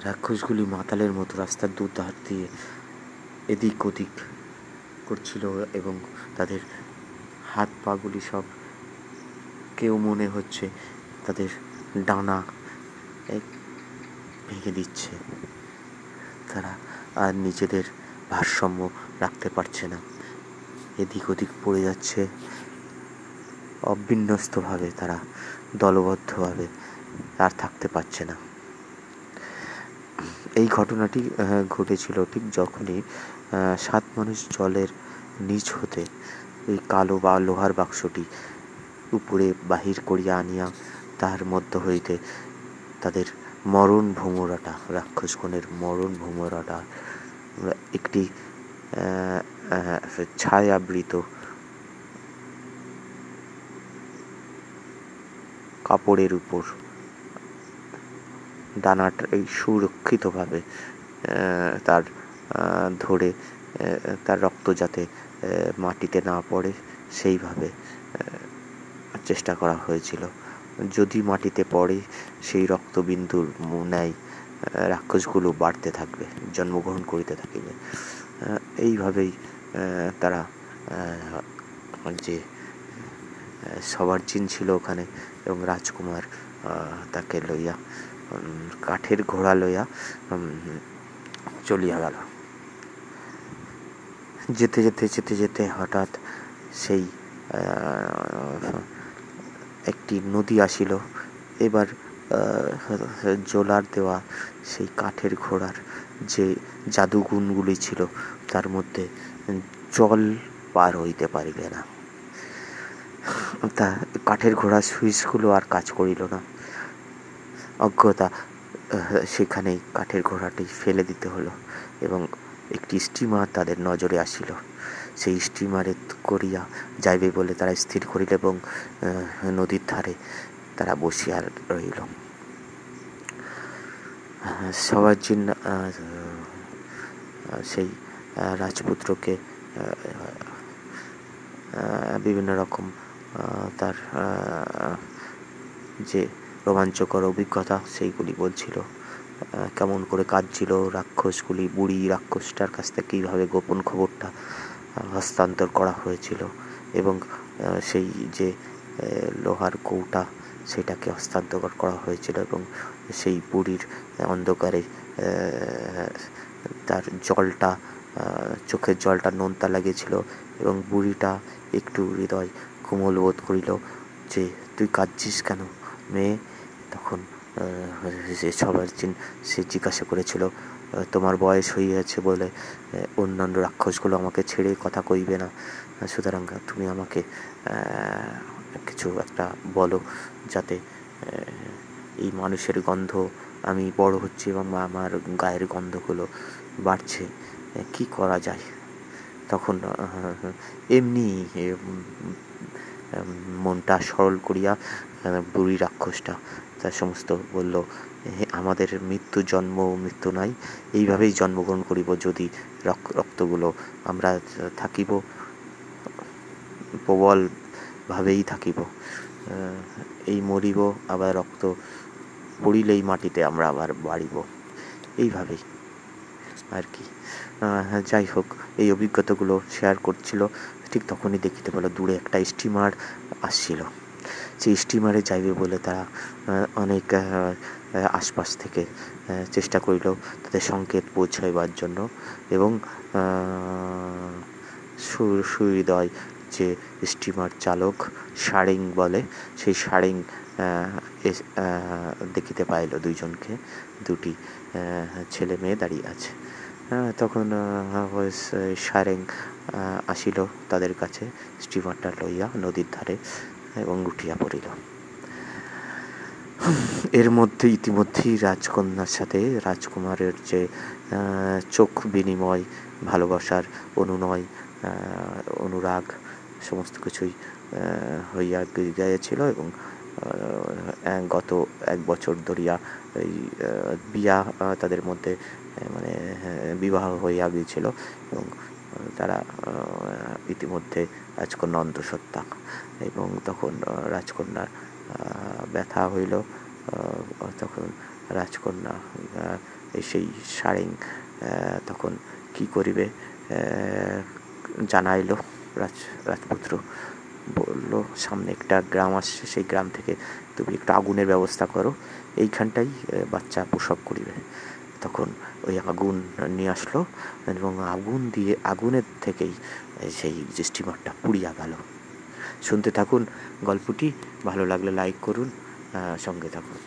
রাক্ষসগুলি মাতালের মতো রাস্তার দুধার দিয়ে এদিক ওদিক করছিল এবং তাদের হাত পাগুলি সব কেউ মনে হচ্ছে তাদের ডানা এক ভেঙে দিচ্ছে। তারা আর নিজেদের ভারসাম্য রাখতে পারছে না। এদিক ওদিক পড়ে যাচ্ছে। অবিন্যস্তভাবে তারা দলবদ্ধভাবে আর থাকতে পারছে না। এই ঘটনাটি ঘটেছিল ঠিক যখনই সাত মানুষ জলের নিচ হতে এই কালো বা লোহার বাক্সটি উপরে বাহির করিয়া আনিয়া তাহার মধ্য হইতে তাদের মরণ ভোমরাটা, রাক্ষসগণের মরণ ভোমরাটা একটি ছায়াবৃত কাপড়ের উপর ডানাটা এই সুরক্ষিতভাবে তার ধরে তার রক্ত যাতে মাটিতে না পড়ে, সেইভাবে চেষ্টা করা হয়েছিল। যদি মাটিতে পড়ে, সেই রক্তবিন্দুর ন্যায় রাক্ষসগুলো বাড়তে থাকবে, জন্মগ্রহণ করিতে থাকিবে। এইভাবেই তারা যে সবার ছিল ওখানে, এবং রাজকুমার তাকে লইয়া কাঠের ঘোড়া লইয়া চলিয়া গেল। যেতে যেতে যেতে যেতে হঠাৎ সেই একটি নদী আসিল। এবার জোলার দেওয়া সেই কাঠের ঘোড়ার যে জাদুগুণগুলি ছিল, তার মধ্যে জল পার হইতে পারিবে না। তা কাঠের ঘোড়ার সুইচগুলো আর কাজ করিল না। অজ্ঞতা সেখানেই কাঠের ঘোড়াটি ফেলে দিতে হলো এবং একটি স্টিমার তাদের নজরে আসিল। সেই স্টিমারে করিয়া যাইবে বলে তারা স্থির করিল এবং নদীর ধারে তারা বসিয়া রইল সবাজিন সেই রাজপুত্রকে বিভিন্ন রকম তার যে রোমাঞ্চকর অভিজ্ঞতা সেইগুলি বলছিল। কেমন করে কাঁদছিল রাক্ষসগুলি, বুড়ি রাক্ষসটার কাছ থেকে কীভাবে গোপন খবরটা হস্তান্তর করা হয়েছিল এবং সেই যে লোহার কৌটা সেটাকে হস্তান্তর করা হয়েছিল এবং সেই বুড়ির অন্ধকারে তার জলটা চোখের জলটা নোনতা লাগেছিল এবং বুড়িটা একটু হৃদয় কোমল বোধ করিল যে, তুই কাঁদছিস কেন মেয়ে? তখন সে সবার সে জিজ্ঞাসা করেছিল তোমার বয়স হইয়াছে বলে অন্যান্য রাক্ষসগুলো আমাকে ছেড়ে কথা কইবে না। সুতরাং তুমি আমাকে কিছু একটা বলো যাতে এই মানুষের গন্ধ, আমি বড় হচ্ছি এবং আমার গায়ের গন্ধগুলো বাড়ছে। কি করা যায়? তখন এমনি মনটা সরল করিয়া বুড়ি রাক্ষসটা তার সমস্ত বলল আমাদের মৃত্যু জন্ম মৃত্যু নাই। এইভাবেই জন্মগ্রহণ করিব যদি রক্তগুলো। আমরা থাকিব, প্রবলভাবেই থাকিব। এই মরিব, আবার রক্ত পড়িলেই মাটিতে আমরা আবার বাড়িব। এইভাবেই আর কি। যাই হোক, এই অভিজ্ঞতাগুলো শেয়ার করছিল। ঠিক তখনই দেখিতে পেল, দূরে একটা স্টিমার আসছিল। স্টিমারে যাইবে বলে তারা অনেক আশপাশ থেকে চেষ্টা করিল তাদের সংকেত পৌঁছাইবার জন্য এবং সুহৃদয় যে স্টিমার চালক সারেং বলে, সেই সারেং দেখিতে পাইল দুইজনকে। দুটি ছেলে মেয়ে দাঁড়িয়ে আছে। তখন সারেং আসিল তাদের কাছে স্টিমারটা লইয়া নদীর ধারে। এবং উঠিয়া পড়িল। এর মধ্যে ইতিমধ্যেই রাজকন্যার সাথে রাজকুমারের যে চোখ বিনিময়, ভালোবাসার অনুনয় অনুরাগ সমস্ত কিছুই হইয়া গিয়েছিল এবং গত এক বছর ধরিয়া এই বিয়া তাদের মধ্যে মানে বিবাহ হইয়া গিয়েছিল এবং তারা ইতিমধ্যে রাজকন্যা অন্তঃসত্ত্বা। এবং তখন রাজকন্যার ব্যথা হইল তখন রাজকন্যা সেই সারেং তখন কি করিবে জানাইল রাজ, রাজপুত্র। বলল, সামনে একটা গ্রাম আসছে, সেই গ্রাম থেকে তুমি একটু আগুনের ব্যবস্থা করো। এইখানটাই বাচ্চা প্রসব করিবে। তখন ওই আগুন নিয়ে আসলো এবং আগুন দিয়ে, আগুনের থেকেই সেই যে স্টিমারটা পুড়িয়া গেল। শুনতে থাকুন গল্পটি, ভালো লাগলে লাইক করুন সঙ্গে থাকুন।